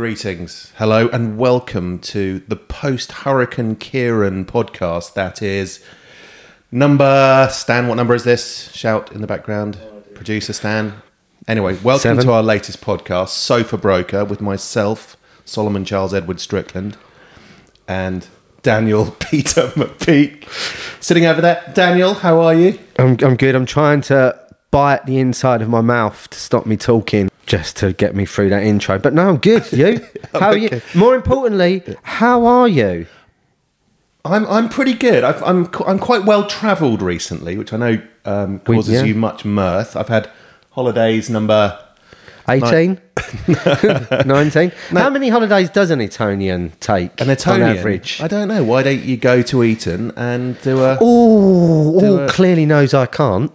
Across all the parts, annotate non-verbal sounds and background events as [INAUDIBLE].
Greetings, hello, and welcome to the post Hurricane Ciarán podcast. That is number Stan. What number is this? Shout in the background. Producer Stan. Anyway, welcome Seven. to our latest podcast, Sofa Broker, with myself, Solomon Charles Edward Strickland, and Daniel [LAUGHS] Peter McPeake. Sitting over there. Daniel, how are you? I'm, I'm good. I'm trying to bite the inside of my mouth to stop me talking, just to get me through that intro. But no, I'm good. You? [LAUGHS] How are you? More importantly, how are you? I'm I'm pretty good. I've, I'm I'm quite well travelled recently, which I know um, causes yeah. you much mirth. I've had holidays number 18? 19? [LAUGHS] [LAUGHS] How many holidays does an Etonian take an Etonian. on average? I don't know. Why don't you go to Eton and do a? Oh, oh a- clearly knows I can't.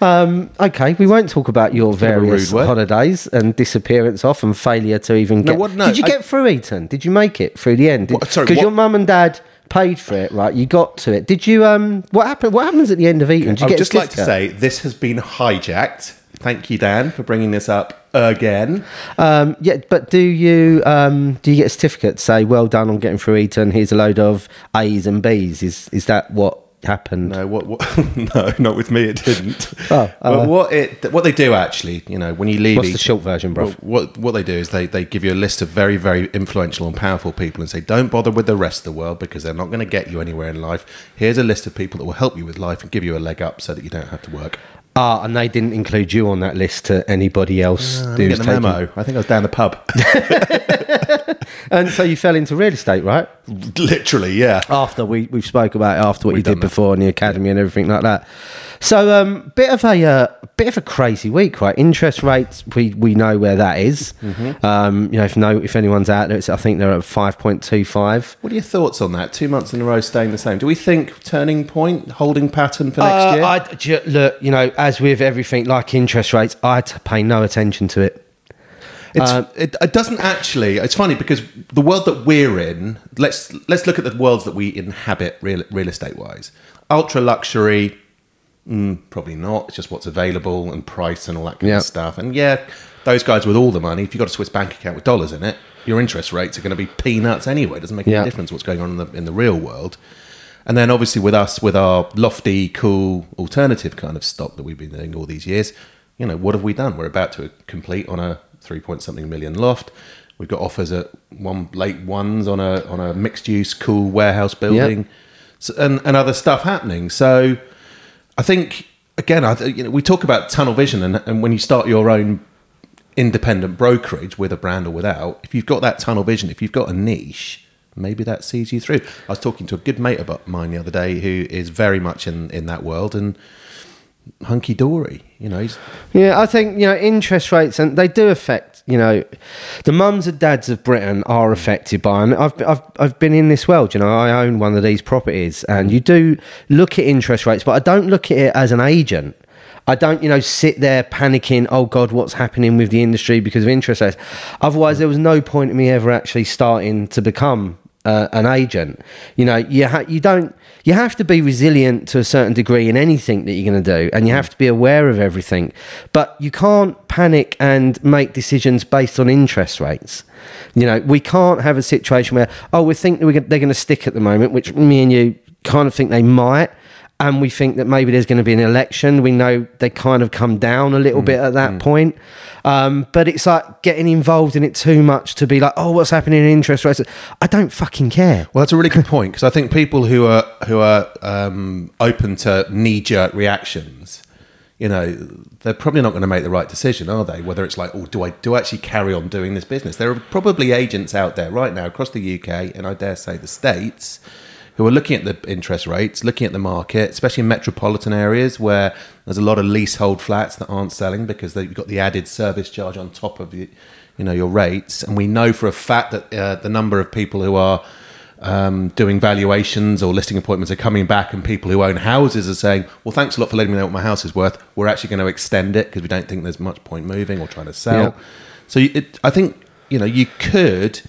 Um, okay, we won't talk about your bit of a various holidays and disappearance off and failure to even No, get. what- no, Did you I- get through Eton? Did you make it through the end? Because your mum and dad paid for it, right? You got to it. Did you? Um, what happened? What happens at the end of? Did you I would just like to say this has been hijacked. Thank you, Dan, for bringing this up again. Um, yeah, but do you um, do you get a certificate? to Say, well done on getting through Eton. Here's a load of A's and B's. Is is that what happened? No, what? what [LAUGHS] no, not with me. It didn't. Oh, But uh, what it what they do actually, you know, when you leave What's the short version, bro? What what they do is they, they give you a list of very very influential and powerful people and say don't bother with the rest of the world because they're not going to get you anywhere in life. Here's a list of people that will help you with life and give you a leg up so that you don't have to work. Ah, and they didn't include you on that list to anybody else I didn't get the taken- memo. I think I was down the pub. [LAUGHS] And so you fell into real estate, right? Literally, yeah. After we we spoke about it after what We've you did done that. before in the academy and everything like that. So um, bit of a uh, bit of a crazy week, right? Interest rates, we we know where that is. Mm-hmm. Um, you know, if no if anyone's out there, it's, I think they're at five point two five. What are your thoughts on that? Two months in a row staying the same. Do we think turning point, holding pattern for next year? Uh, I, ju- look, you know, as with everything like interest rates, I pay no attention to it. It's, Um, it, it doesn't actually. It's funny because the world that we're in. Let's let's look at the worlds that we inhabit real real estate wise. Ultra luxury, mm, probably not. It's just what's available and price and all that kind Yeah. of stuff. And yeah, those guys with all the money. If you've got a Swiss bank account with dollars in it, your interest rates are going to be peanuts anyway. It doesn't make Yeah. any difference what's going on in the in the real world. And then obviously with us, with our lofty, cool, alternative kind of stock that we've been doing all these years, you know, what have we done? We're about to complete on a three point something million loft. We've got offers at one late ones on a on a mixed use, cool warehouse building, so, and and other stuff happening. So I think again, I you know, we talk about tunnel vision, and, and when you start your own independent brokerage with a brand or without, if you've got that tunnel vision, if you've got a niche, maybe that sees you through. I was talking to a good mate of mine the other day who is very much in, in that world and hunky dory. You know, Yeah, I think you know interest rates, and they do affect. You know, the mums and dads of Britain are affected by. them. I've I've I've been in this world. You know, I own one of these properties, and you do look at interest rates, but I don't look at it as an agent. I don't, you know, sit there panicking. Oh God, what's happening with the industry because of interest rates? Otherwise, there was no point in me ever actually starting to become uh, an agent. You know, you ha- you don't you have to be resilient to a certain degree in anything that you're going to do, and you have to be aware of everything. But you can't panic and make decisions based on interest rates. You know, we can't have a situation where oh, we think that we're, gonna- they're going to stick at the moment, which me and you kind of think they might. And we think that maybe there's going to be an election. We know they kind of come down a little bit at that point. Um, but it's like getting involved in it too much to be like, oh, what's happening in interest rates? I don't fucking care. Well, that's a really good point because I think people who are who are um, open to knee jerk reactions, you know, they're probably not going to make the right decision, are they? Whether it's like, oh, do I do I actually carry on doing this business? There are probably agents out there right now across the UK and I dare say the states who are looking at the interest rates, looking at the market, especially in metropolitan areas where there's a lot of leasehold flats that aren't selling because they've got the added service charge on top of the, you know, your rates. And we know for a fact that uh, the number of people who are um, doing valuations or listing appointments are coming back, and people who own houses are saying, "Well, thanks a lot for letting me know what my house is worth. We're actually going to extend it because we don't think there's much point moving or trying to sell." Yeah. So it, I think you know you could,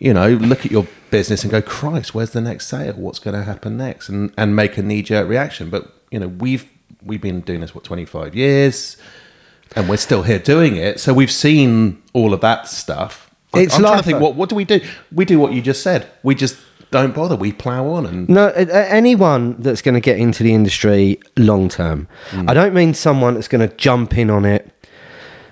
you know, look at your business and go, "Christ, where's the next sale? What's going to happen next?" and and make a knee jerk reaction. But you know, we've we've been doing this what 25 years, and we're still here doing it. So we've seen all of that stuff. It's I'm trying to think. What what do we do? We do what you just said. We just don't bother. We plow on and No, anyone that's going to get into the industry long term, hmm. I don't mean someone that's going to jump in on it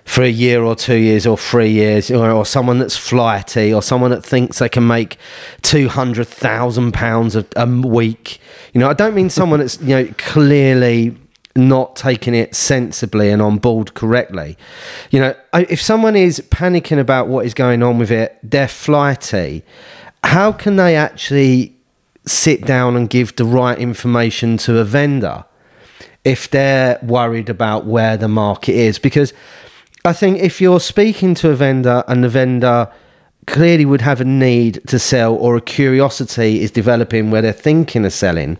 for a year or two years or three years, or, or someone that's flighty, or someone that thinks they can make two hundred thousand pounds a week. You know, I don't mean someone that's you know clearly not taking it sensibly and on board correctly. You know, if someone is panicking about what is going on with it, they're flighty. How can they actually sit down and give the right information to a vendor if they're worried about where the market is? Because I think if you're speaking to a vendor and the vendor clearly would have a need to sell or a curiosity is developing where they're thinking of selling,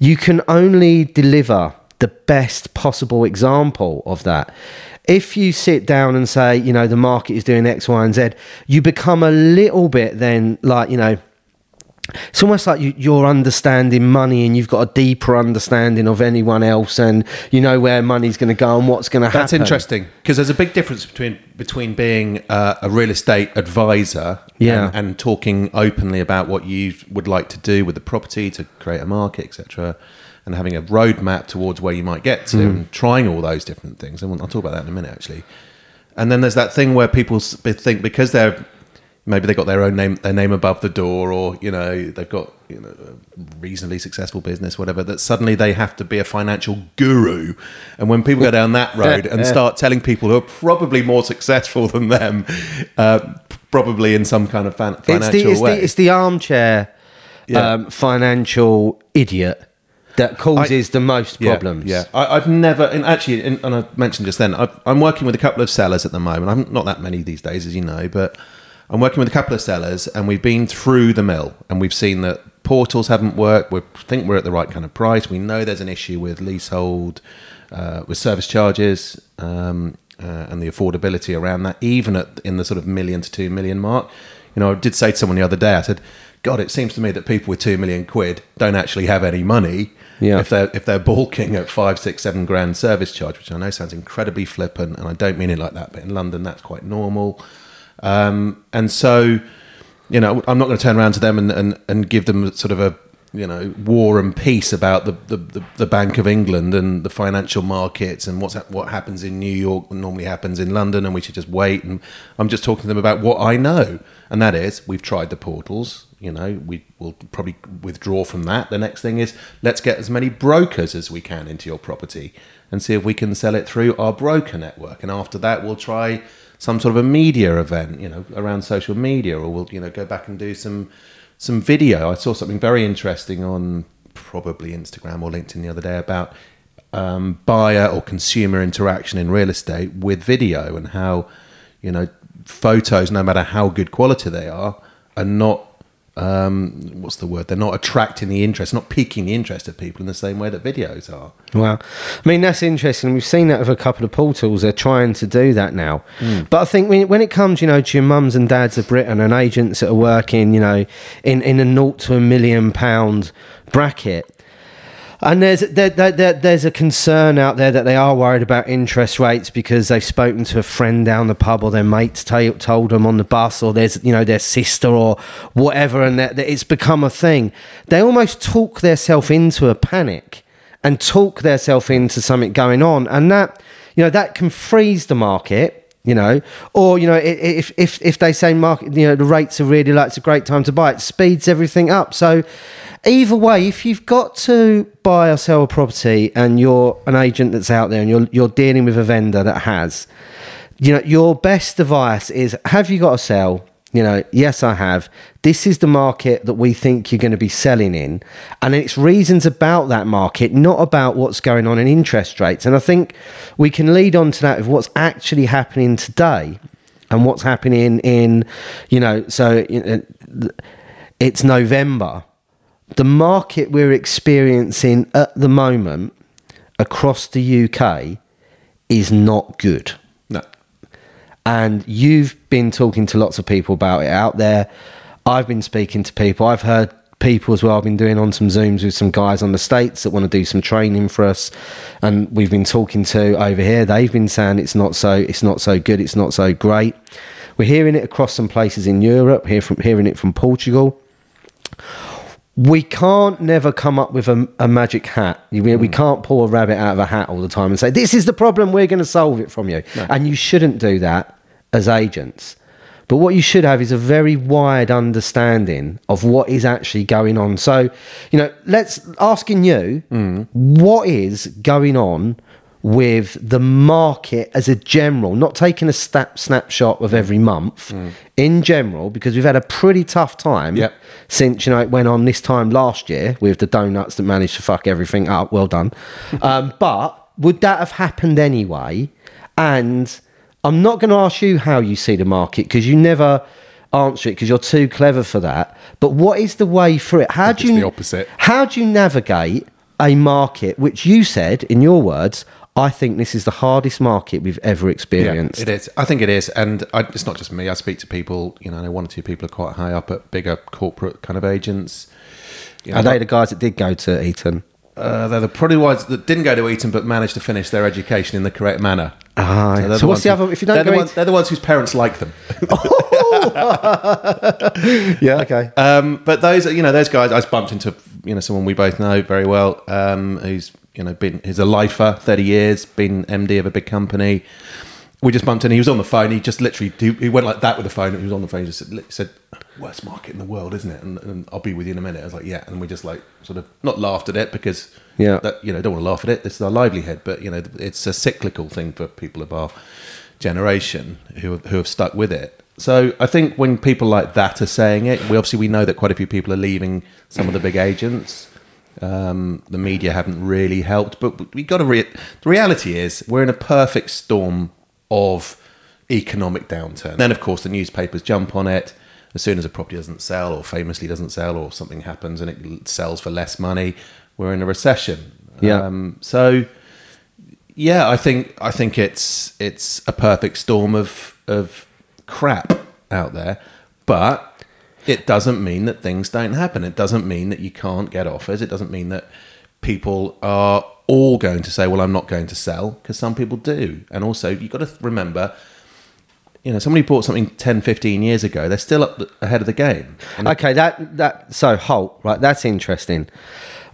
you can only deliver the best possible example of that. If you sit down and say, you know, the market is doing X, Y, and Z, you become a little bit then like, you know, it's almost like you, you're understanding money and you've got a deeper understanding of anyone else and you know where money's going to go and what's going to happen. That's interesting because there's a big difference between between being uh, a real estate advisor Yeah. and, and talking openly about what you would like to do with the property to create a market, etc., and having a roadmap towards where you might get to and trying all those different things. And I'll talk about that in a minute, actually. And then there's that thing where people think because they're maybe they got their own name their name above the door or you know they've got you know a reasonably successful business whatever that suddenly they have to be a financial guru and when people go down that road and start telling people who are probably more successful than them uh, probably in some kind of fan- it's financial the, it's, way the, it's the armchair Yeah. um, financial idiot that causes the most Yeah, problems. Yeah, I, I've never, and actually, and, and I mentioned just then, I've, I'm working with a couple of sellers at the moment. I'm not that many these days, as you know, but I'm working with a couple of sellers, and we've been through the mill, and we've seen that portals haven't worked. We think we're at the right kind of price. We know there's an issue with leasehold, uh, with service charges, um, uh, and the affordability around that, even at in the sort of million to two million mark. You know, I did say to someone the other day, I said, "God, it seems to me that people with two million quid don't actually have any money." Yeah. If they're if they're balking at five, six, seven grand service charge, which I know sounds incredibly flippant, and I don't mean it like that, but in London that's quite normal. Um, and so, you know, I'm not going to turn around to them and, and, and give them sort of a you know war and peace about the, the, the, the Bank of England and the financial markets and what's what happens in New York normally happens in London, and we should just wait. And I'm just talking to them about what I know, and that is we've tried the portals. You know, we will probably withdraw from that. The next thing is let's get as many brokers as we can into your property and see if we can sell it through our broker network. And after that, we'll try some sort of a media event, you know, around social media, or we'll you know go back and do some some video. I saw something very interesting on probably Instagram or LinkedIn the other day about um, buyer or consumer interaction in real estate with video and how you know photos, no matter how good quality they are, are not um, what's the word? They're not attracting the interest, not piquing the interest of people in the same way that videos are. Well, I mean that's interesting. We've seen that with a couple of portals. They're trying to do that now. But I think when, when it comes, you know, to your mums and dads of Britain and agents that are working, you know, in in a naught to a million pound bracket. And there's there, there, there, there's a concern out there that they are worried about interest rates because they've spoken to a friend down the pub or their mates t- told them on the bus or there's you know their sister or whatever and that, that it's become a thing. They almost talk themselves into a panic and talk themselves into something going on, and that you know that can freeze the market. You know, or you know, if if if they say market, you know, the rates are really like it's a great time to buy, it speeds everything up. So, either way, if you've got to buy or sell a property and you're an agent that's out there and you're you're dealing with a vendor that has, you know, your best advice is: Have you got to sell? You know, yes, I have. This is the market that we think you're going to be selling in. And it's reasons about that market, not about what's going on in interest rates. And I think we can lead on to that with what's actually happening today and what's happening in, you know, so uh, it's November. The market we're experiencing at the moment across the UK is not good No, and you've been talking to lots of people about it out there. I've been speaking to people. I've heard people as well. I've been doing on some Zooms with some guys on the States that want to do some training for us. And we've been talking to over here. They've been saying it's not so it's not so good, it's not so great. We're hearing it across some places in Europe. Hear from hearing it from Portugal. We can't never come up with a, a magic hat. We, we can't pull a rabbit out of a hat all the time and say, This is the problem, we're going to solve it from you. And you shouldn't do that as agents. But what you should have is a very wide understanding of what is actually going on. So, you know, let's asking you hmm. what is going on with the market as a general, not taking a snap, snapshot of every month in general, because we've had a pretty tough time Yep. since, you know, it went on this time last year with the donuts that managed to fuck everything up. Well done. [LAUGHS] um, but would that have happened anyway? And I'm not going to ask you how you see the market because you never answer it because you're too clever for that. But what is the way through it? How do you the opposite. How do you navigate a market which you said in your words? I think this is the hardest market we've ever experienced. it is. I think it is, and I, it's not just me. I speak to people. You know, I know one or two people are quite high up at bigger corporate kind of agents. You know, Are they the guys that did go to Eton? Uh, they're the probably ones that didn't go to Eton but managed to finish their education in the correct manner. Ah, they're so what's ones the other- if you don't they're go the, ones, they're the ones whose parents like them. [LAUGHS] Yeah, okay. Um, but those, you know, those guys, I bumped into, you know, someone we both know very well, um, who's, you know, been, he's a lifer, 30 years, been MD of a big company. We just bumped in. He was on the phone. He just literally, he, he went like that with the phone. He was on the phone. He just said, said worst market in the world, isn't it? And, and I'll be with you in a minute. I was like, yeah. And we just like sort of not laughed at it because, Yeah. that, you know, don't want to laugh at it. This is our livelihood. But, you know, it's a cyclical thing for people of our generation who, who have stuck with it. So I think when people like that are saying it, we obviously we know that quite a few people are leaving some of the big agents. Um, the media haven't really helped, but we got to. Re- the reality is we're in a perfect storm of economic downturn. Then, of course, the newspapers jump on it as soon as a property doesn't sell, or famously doesn't sell, or something happens and it sells for less money. We're in a recession. Yeah. Um, so yeah, I think I think it's it's a perfect storm of of crap out there, but it doesn't mean that things don't happen. It doesn't mean that you can't get offers. It doesn't mean that people are all going to say, "Well, I'm not going to sell," because some people do. And also, you've got to remember, you know, somebody bought something 10, 15 years ago. They're still up ahead of the game. Okay, that that so Holt, right? That's interesting.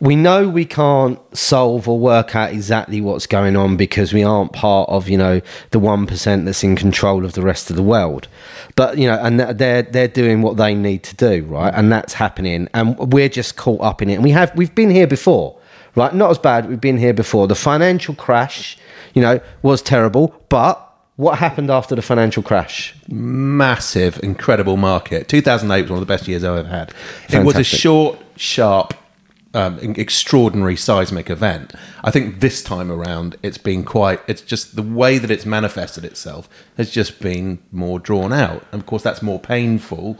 We know we can't solve or work out exactly what's going on because we aren't part of you know the one percent that's in control of the rest of the world. But you know, and they're they're doing what they need to do, right? And that's happening, and we're just caught up in it. And we have we've been here before, right? Not as bad. We've been here before. The financial crash, you know, was terrible, but what happened after the financial crash? massive, incredible market. 2008 was one of the best years I've ever had. It was a short, sharp, um, extraordinary seismic event. I think this time around, it's been quite. It's just the way that it's manifested itself has just been more drawn out, and of course, that's more painful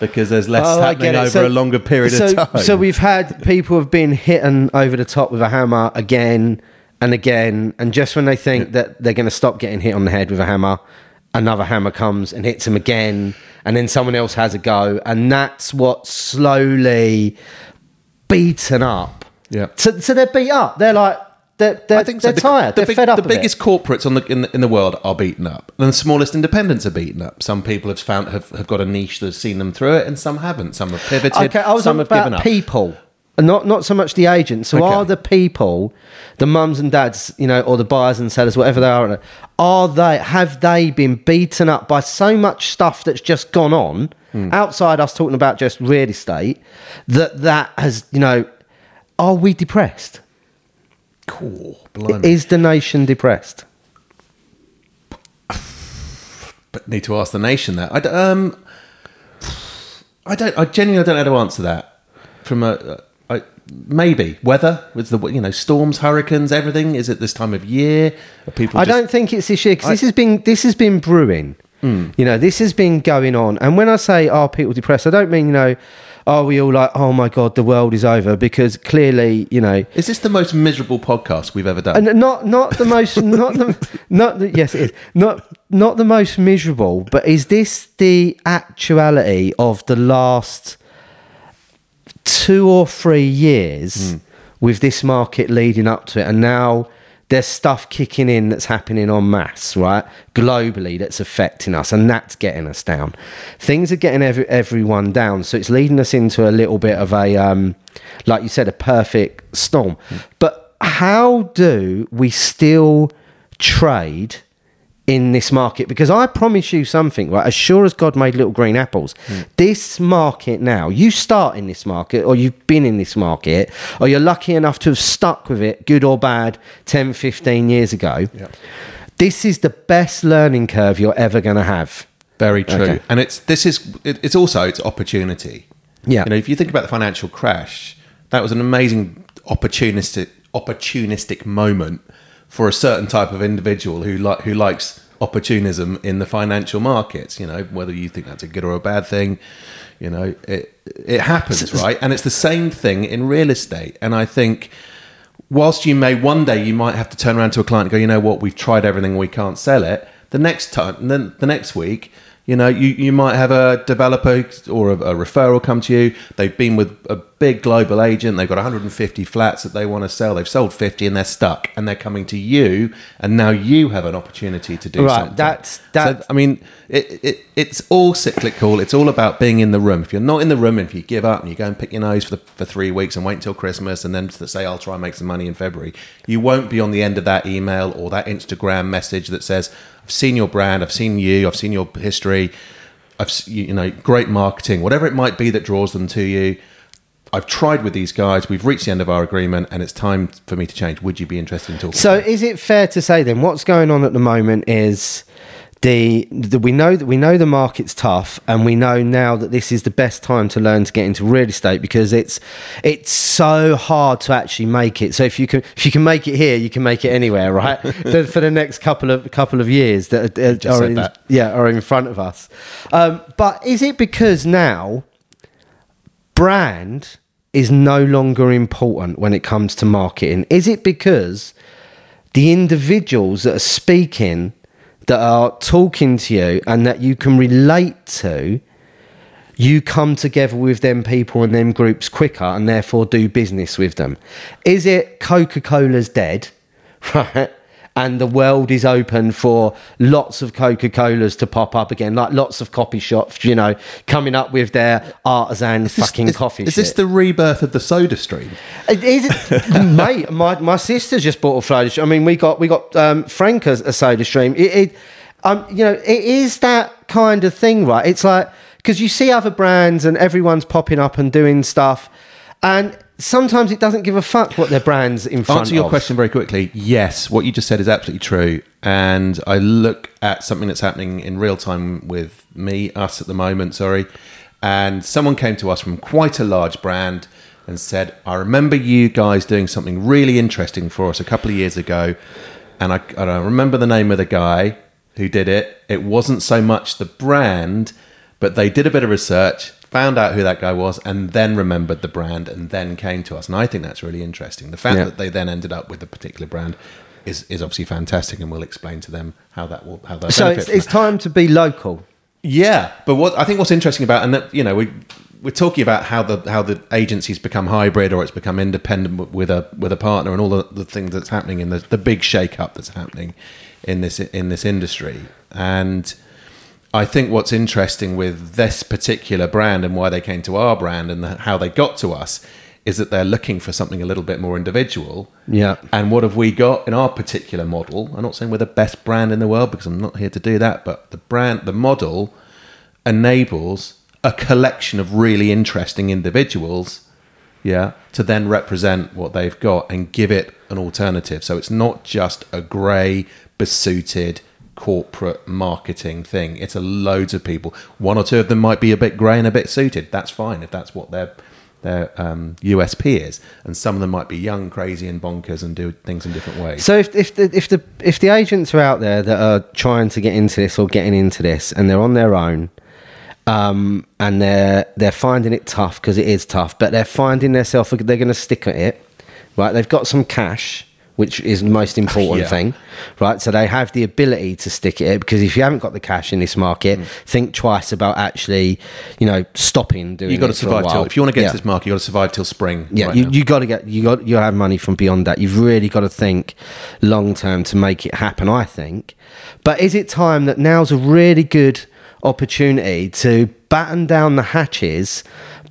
because there's less Oh, happening over So- a longer period so, of time. So we've had people have been hitting over the top with a hammer again and again, and just when they think that they're going to stop getting hit on the head with a hammer, another hammer comes and hits them again, and then someone else has a go, and that's what slowly beaten up. Yeah. So, so they're beat up. They're like they're they're, I think so. they're The- tired. The, they're big- fed up. The it. biggest corporates on the in, the in the world are beaten up, and the smallest independents are beaten up. Some people have found have, have got a niche that's seen them through it, and some haven't. Some have pivoted. Okay, I was some have given up. people, not not so much the agents. So Okay. are the people, the mums and dads, you know, or the buyers and sellers, whatever they are, are they have they been beaten up by so much stuff that's just gone on Hmm. outside us talking about just real estate that that has you know, are we depressed? Cool, blimey. Is the nation depressed? [SIGHS] but need to ask the nation that. I d- um, I don't. I genuinely don't know how to answer that. From a, maybe weather with the you know storms, hurricanes, everything. Is it this time of year? Are people? I just- don't think it's this year because this has been this has been brewing. Hmm. You know, this has been going on. And when I say are people depressed, I don't mean you know, are we all like, oh my god, the world is over? Because clearly, you know, Is this the most miserable podcast we've ever done? and not not the most [LAUGHS] not the not the yes it is not not the most miserable, but is this the actuality of the last two or three years with this market leading up to it, and now there's stuff kicking in that's happening en masse, right? Globally, that's affecting us, and that's getting us down. Things are getting every, everyone down, so it's leading us into a little bit of a, um, like you said, a perfect storm. But how do we still trade? In this market because I promise you something, right? As sure as God made little green apples, hmm. this market now, you start in this market or you've been in this market or you're lucky enough to have stuck with it, good or bad, 10, 15 years ago. Yeah. This is the best learning curve you're ever going to have. Very true. Okay. And it's this is it, it's also it's opportunity. Yeah. You know, if you think about the financial crash, that was an amazing opportunistic opportunistic moment for a certain type of individual who like who likes opportunism in the financial markets. You know, whether you think that's a good or a bad thing, you know, it it happens, [LAUGHS] right? And it's the same thing in real estate. And I think whilst you may one day you might have to turn around to a client and go, you know what, we've tried everything, we can't sell it. The next time, and then the next week, you know, you, you might have a developer or a, a referral come to you. They've been with a big global agent. They've got 150 flats that they want to sell. They've sold 50 and they're stuck. And they're coming to you, and now you have an opportunity to do Right, something. that's- So, that- I mean, it, it, it's all cyclical. It's all about being in the room. If you're not in the room, if you give up and you go and pick your nose for, the, for three weeks and wait until Christmas and then say, I'll try and make some money in February, you won't be on the end of that email or that Instagram message that says, I've seen your brand, I've seen you, I've seen your history, I've, you you know, great marketing, whatever it might be that draws them to you. I've tried with these guys. We've reached the end of our agreement, and it's time for me to change. Would you be interested in talking? So is it fair to say then what's going on at the moment is the, the we know that we know the market's tough and we know now that this is the best time to learn to get into real estate because it's it's so hard to actually make it. So if you can if you can make it here, you can make it anywhere, right? [LAUGHS] For the next couple of couple of years that are, Just are in, that. yeah are in front of us. Um, but is it because now brand is no longer important when it comes to marketing? Is it because the individuals that are speaking, that are talking to you, and that you can relate to, you come together with them people and them groups quicker and therefore do business with them? Is it Coca Cola's dead, [LAUGHS] right? And the world is open for lots of Coca Colas to pop up again, like lots of coffee shops, you know, coming up with their artisan fucking is, coffee. Is this the rebirth of the Soda Stream? It is, it [LAUGHS] mate. My my sister just bought a soda stream. I mean, we got we got um, Frank a, a soda stream. It, it um, you know, it is that kind of thing, right? It's like because you see other brands and everyone's popping up and doing stuff, and sometimes it doesn't give a fuck what their brands in front Answer your of. question very quickly. Yes, what you just said is absolutely true. And I look at something that's happening in real time with me, us at the moment, sorry. And someone came to us from quite a large brand and said, I remember you guys doing something really interesting for us a couple of years ago. And I, and I remember the name of the guy who did it. It wasn't so much the brand, but they did a bit of research, found out who that guy was, and then remembered the brand and then came to us. And I think that's really interesting. The fact Yeah. that they then ended up with a particular brand is, is obviously fantastic, and we'll explain to them how that will how that. So it's, it's time to be local. Yeah, but what I think what's interesting about and that you know we we're talking about how the how the agencies become hybrid or it's become independent with a with a partner and all the, the things that's happening in the the big shake up that's happening in this in this industry and I think what's interesting with this particular brand and why they came to our brand and the, how they got to us is that they're looking for something a little bit more individual. Yeah. And what have we got in our particular model? I'm not saying we're the best brand in the world because I'm not here to do that, but the brand, the model enables a collection of really interesting individuals, yeah, to then represent what they've got and give it an alternative. So it's not just a grey, besuited corporate marketing thing. It's a loads of people. One or two of them might be a bit grey and a bit suited. That's fine if that's what their their um, USP is. And some of them might be young, crazy, and bonkers and do things in different ways. So if if the if the if the agents are out there that are trying to get into this or getting into this and they're on their own, um, and they're they're finding it tough because it is tough, but they're finding themselves they're going to stick at it, right? They've got some cash, which is the most important Yeah. thing, right? So they have the ability to stick it because if you haven't got the cash in this market, Mm. think twice about actually, you know, stopping doing. It. You got to survive till if you want to get Yeah. to this market, you got to survive till spring. Yeah, right you, now. you got to get you got you have money from beyond that. You've really got to think long term to make it happen. I think, but is it time that now's a really good opportunity to batten down the hatches,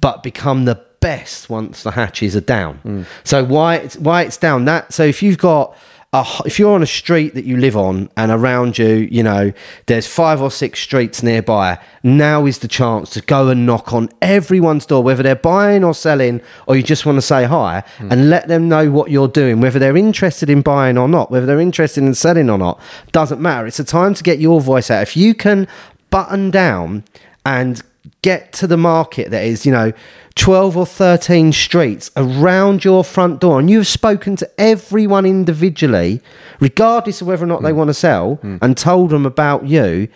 but become the best once the hatches are down? Mm. So why it's why it's down that? So if you've got a, if you're on a street that you live on and around you, you know, there's five or six streets nearby, now is the chance to go and knock on everyone's door, whether they're buying or selling, or you just want to say hi and let them know what you're doing, whether they're interested in buying or not, whether they're interested in selling or not, doesn't matter. It's a time to get your voice out. If you can button down and get to the market that is, you know, 12 or 13 streets around your front door and you've spoken to everyone individually, regardless of whether or not they mm. want to sell, mm. and told them about you,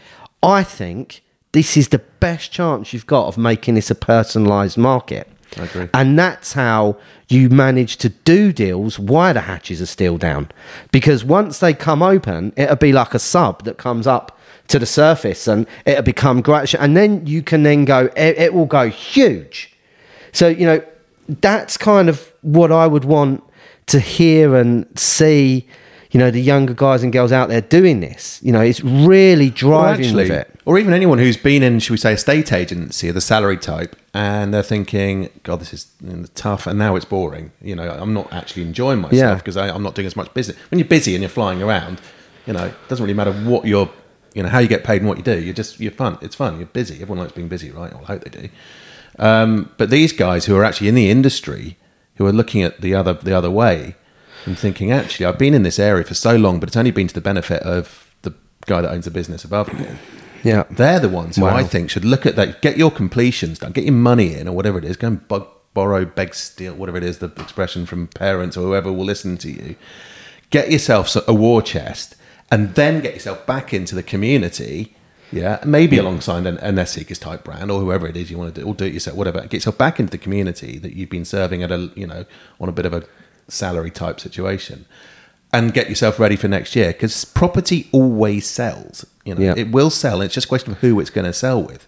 I think this is the best chance you've got of making this a personalised market. I agree. And that's how you manage to do deals while the hatches are still down. Because once they come open, it'll be like a sub that comes up to the surface and it'll become great. And then you can then go, it, it will go huge. So, you know, that's kind of what I would want to hear and see, you know, the younger guys and girls out there doing this. You know, it's really driving with it. or even anyone who's been in, should we say, a state agency, the salary type, and they're thinking, "God, this is tough," and now it's boring. You know, I'm not actually enjoying myself Yeah. because I'm not doing as much business. When you're busy and you're flying around, you know, it doesn't really matter what you're, you know, how you get paid and what you do. You're just you're fun. It's fun. You're busy. Everyone likes being busy, right? Well, I hope they do. Um, but these guys who are actually in the industry, who are looking at the other the other way, and thinking, actually, I've been in this area for so long, but it's only been to the benefit of the guy that owns the business above me. Yeah. They're the ones who Wow. I think should look at that, get your completions done, get your money in, or whatever it is. Go and bu- borrow, beg, steal, whatever it is, the expression from parents or whoever will listen to you. Get yourself a war chest, and then get yourself back into the community. Yeah, maybe alongside an, an Seekers type brand or whoever it is you want to do, or do it yourself, whatever. Get yourself back into the community that you've been serving at a, you know, on a bit of a salary type situation, and get yourself ready for next year because property always sells. You know, Yeah. it will sell. It's just a question of who it's going to sell with.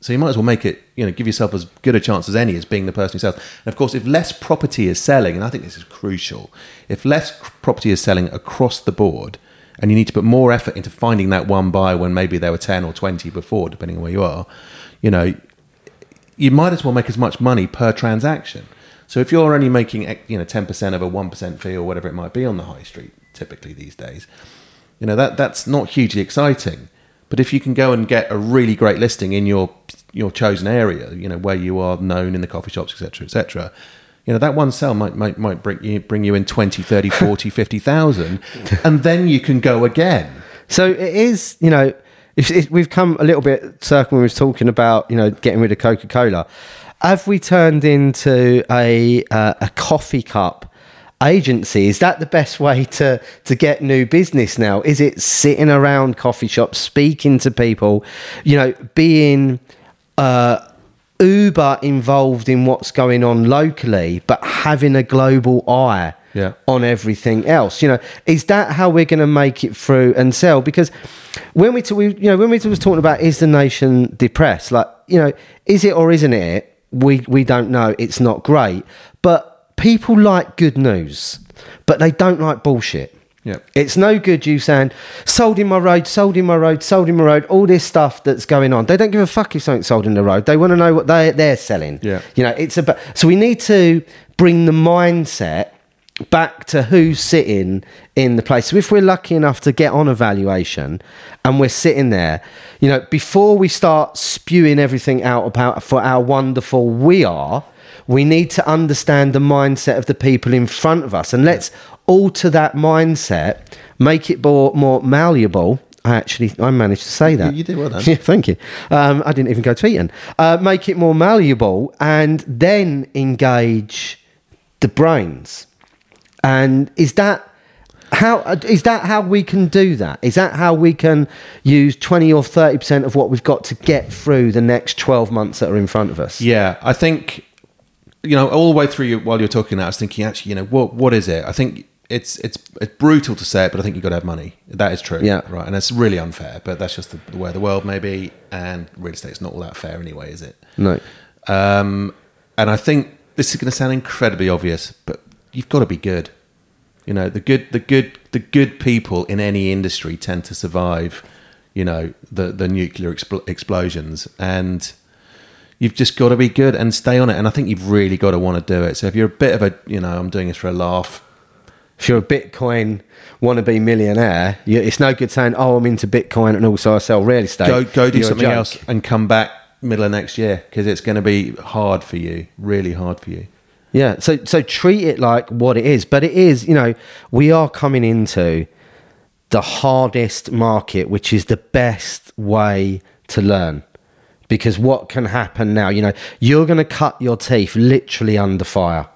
So you might as well make it, you know, give yourself as good a chance as any as being the person who sells. And of course, if less property is selling, and I think this is crucial, if less property is selling across the board, and you need to put more effort into finding that one buyer when maybe there were 10 or 20 before, depending on where you are, you know, you might as well make as much money per transaction. So if you're only making you know 10% of a 1% fee or whatever it might be on the high street typically these days, you know that that's not hugely exciting. But if you can go and get a really great listing in your your chosen area, you know where you are known in the coffee shops, etc., etc., you know that one sell might might, might bring you bring you in 20, 30, 40, [LAUGHS] 50,000 and then you can go again. So it is, you know, if, if we've come a little bit circle when we was talking about, you know, getting rid of Coca Cola. Have we turned into a uh, a coffee cup agency? Is that the best way to to get new business now? Is it sitting around coffee shops, speaking to people, you know, being uh, uber involved in what's going on locally, but having a global eye Yeah. on everything else. You know, is that how we're going to make it through and sell? Because when we, t- we you know, when we was talking about is the nation depressed, like you know, is it or isn't it? We we don't know. It's not great, but people like good news, but they don't like bullshit. Yeah. It's no good you saying, sold in my road, sold in my road, sold in my road, all this stuff that's going on. They don't give a fuck if something's sold in the road. They want to know what they, they're selling. Yeah. You know, it's about, so we need to bring the mindset back to who's sitting in the place. So if we're lucky enough to get on a valuation and we're sitting there, you know, before we start spewing everything out about for how wonderful we are, we need to understand the mindset of the people in front of us and let's alter that mindset, make it more, more malleable. I actually, I managed to say that. You- you did well done. [LAUGHS] Yeah, thank you. Um, I didn't even go to Eton. Uh, make it more malleable and then engage the brains. And is that how uh, that how we can do that? Is that how we can use twenty or thirty percent of what we've got to get through the next twelve months that are in front of us? Yeah, I think you know all the way through you, while you're talking, I was thinking actually, you know, what what is it? I think it's it's it's brutal to say it, but I think you've got to have money. That is true. Yeah. Right. And it's really unfair, but that's just the, the way the world, may be. And real estate's not all that fair anyway, is it? No. Um, and I think this is going to sound incredibly obvious, but you've got to be good. You know, the good, the good, the good people in any industry tend to survive. You know, the the nuclear expl- explosions, and you've just got to be good and stay on it. And I think you've really got to want to do it. So if you're a bit of a, you know, I'm doing this for a laugh. If you're a Bitcoin wannabe millionaire, you, it's no good saying, "Oh, I'm into Bitcoin and also I sell real estate." Go go do You're something else and come back middle of next year because it's going to be hard for you, really hard for you. Yeah. So so treat it like what it is. But it is, you know, we are coming into the hardest market, which is the best way to learn. Because what can happen now, you know, you're going to cut your teeth literally under fire.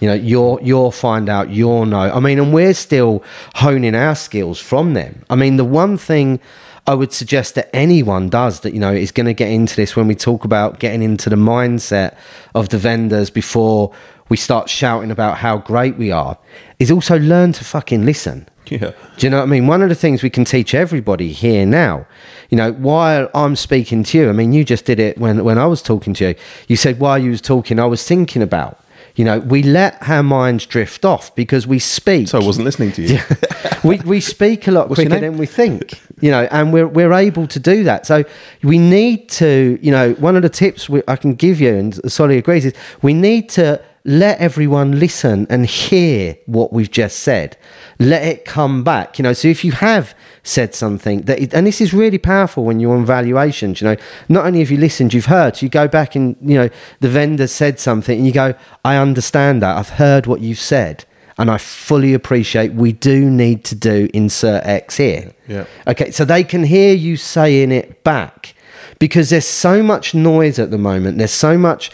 You know, you'll you'll find out, you'll know. I mean, and we're still honing our skills from them. I mean, the one thing I would suggest that anyone does that, you know, is going to get into this when we talk about getting into the mindset of the vendors before we start shouting about how great we are, is also learn to fucking listen. Yeah. Do you know what I mean? One of the things we can teach everybody here now, you know, while I'm speaking to you, I mean, you just did it when, when I was talking to you. You said while you was talking, I was thinking about. You know, we let our minds drift off because we speak. So I wasn't listening to you. [LAUGHS] we, we speak a lot What's quicker than we think, you know, and we're, we're able to do that. So we need to, you know, one of the tips we, I can give you, and Solly agrees, is we need to let everyone listen and hear what we've just said. Let it come back, you know. So if you have said something that, it, and this is really powerful when you're on valuations, you know, not only have you listened, you've heard. You go back and, you know, the vendor said something and you go, I understand that. I've heard what you've said. And I fully appreciate we do need to do insert X here. Yeah. Okay, so they can hear you saying it back because there's so much noise at the moment. There's so much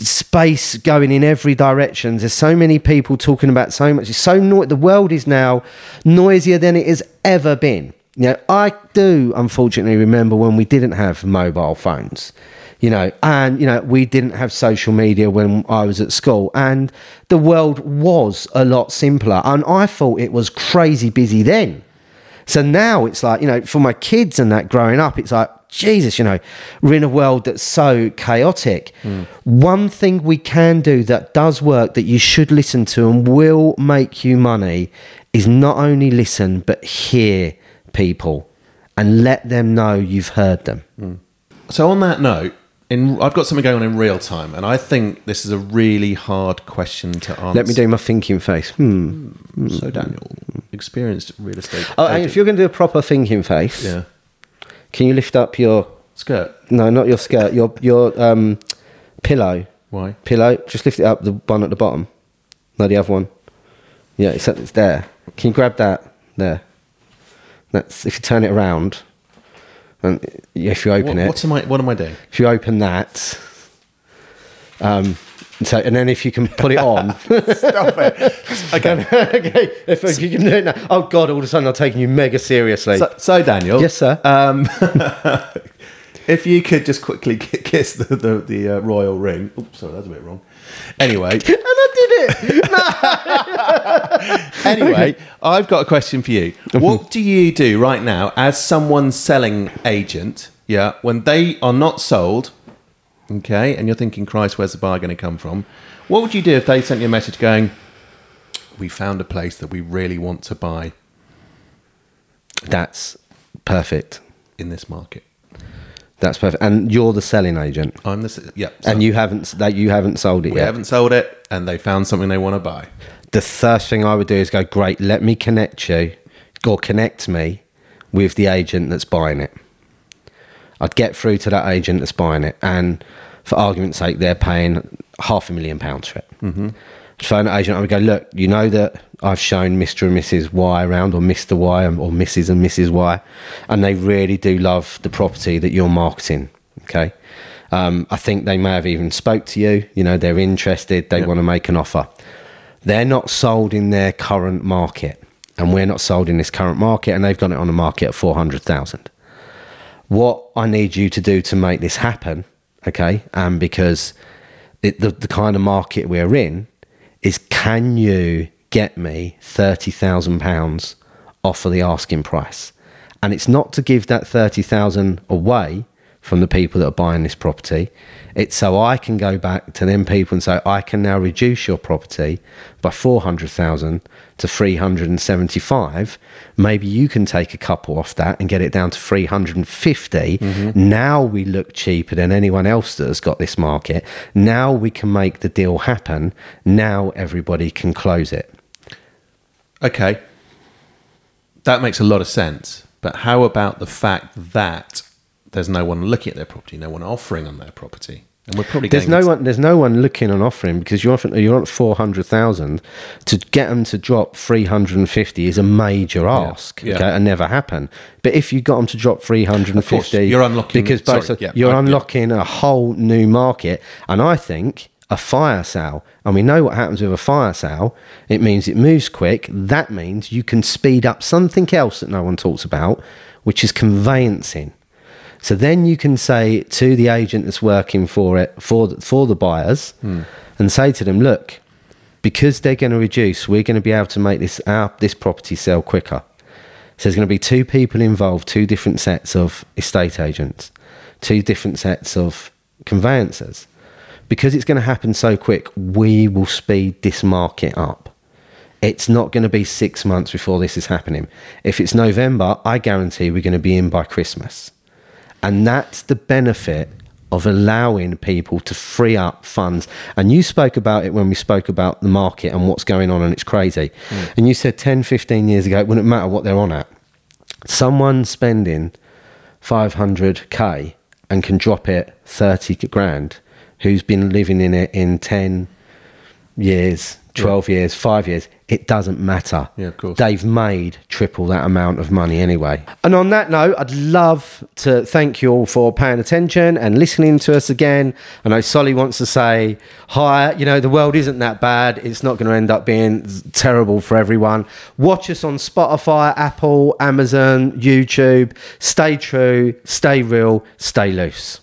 space going in every direction. There's so many people talking about so much. It's so no- the world is now noisier than it has ever been. You know, I do unfortunately remember when we didn't have mobile phones. You know, and you know, we didn't have social media when I was at school, and the world was a lot simpler. And I thought it was crazy busy then. So now it's like, you know, for my kids and that growing up, it's like, Jesus, you know, we're in a world that's so chaotic. One thing we can do that does work that you should listen to and will make you money is not only listen, but hear people and let them know you've heard them. So on that note, in I've got something going on in real time, and I think this is a really hard question to answer. Let me do my thinking face. Hmm. So Daniel, experienced real estate. Oh, and if you're going to do a proper thinking face, yeah, can you lift up your skirt. no, not your skirt, your your um, pillow? Why? pillow. Just lift it up, the one at the bottom. No, the other one. Yeah, it's, it's there. Can you grab that? There. That's if you turn it around, and if you open What, it, what's am I? What am I doing? if you open that, um, so and then if you can put it on. [LAUGHS] Stop it. [LAUGHS] Okay. [LAUGHS] okay, if, if you can do it now. Oh God! All of a sudden, I'm taking you mega seriously. So, so Daniel. yes, sir. Um, if you could just quickly ki- kiss the the, the uh, royal ring. Oops, sorry, that's a bit wrong. Anyway, and I did it. anyway, I've got a question for you. What do you do right now as someone selling agent? Yeah, when they are not sold, okay, and you're thinking, Christ, where's the buyer going to come from? What would you do if they sent you a message going, "We found a place that we really want to buy That's perfect. in this market"? That's perfect. And you're the selling agent, I'm the yeah, so and you haven't that you haven't sold it we yet. haven't sold it, and they found something they want to buy. the first thing I would do is go, great, let me connect you or connect me with the agent that's buying it. I'd get through to that agent that's buying it, and for argument's sake, they're paying half a million pounds for it. Mm-hmm. I'd phone the agent, I would go, look, you know that I've shown Mr. and Mrs. Y around, or Mr. Y, or Mrs. and Mrs. Y, and they really do love the property that you're marketing. Okay. Um, I think they may have even spoke to you. You know, they're interested. They Yeah. want to make an offer they're not sold in their current market and we're not sold in this current market and they've got it on the market at 400,000 what I need you to do to make this happen okay and because it, the, the kind of market we're in is can you get me £30,000 off of the asking price. And it's not to give that 30,000 away from the people that are buying this property. It's so I can go back to them people and say, I can now reduce your property by 400,000 to 375. Maybe you can take a couple off that and get it down to 350. Mm-hmm. Now we look cheaper than anyone else that has got this market. Now we can make the deal happen. Now everybody can close it. Okay. That makes a lot of sense. But how about the fact that there's no one looking at their property, no one offering on their property? And we're probably There's no one. There's no one looking and offering because you're often, you're on four hundred thousand. To get them to drop three hundred and fifty is a major ask. yeah. Okay, and never happen. But if you got them to drop three hundred and fifty, you're unlocking- because sorry, both yeah, you're I- yeah. unlocking a whole new market. And I think a fire sale, and we know what happens with a fire sale. It means it moves quick. That means you can speed up something else that no one talks about, which is conveyancing. So then you can say to the agent that's working for it for the, for the buyers, and say to them, look, because they're going to reduce, we're going to be able to make this our, this property sell quicker. So there's going to be two people involved, two different sets of estate agents, two different sets of conveyancers. Because it's going to happen so quick, we will speed this market up. It's not going to be six months before this is happening. If it's November, I guarantee we're going to be in by Christmas. And that's the benefit of allowing people to free up funds. And you spoke about it when we spoke about the market and what's going on, and it's crazy. Hmm. And you said 10, 15 years ago, it wouldn't matter what they're on at. Someone spending 500k and can drop it 30 grand, who's been living in it in 10 years, 12 years, five years, it doesn't matter. Yeah, of course. They've made triple that amount of money anyway. And on that note, I'd love to thank you all for paying attention and listening to us again. I know Solly wants to say hi. You know, the world isn't that bad. It's not going to end up being terrible for everyone. Watch us on Spotify, Apple, Amazon, YouTube. Stay true, stay real, stay loose.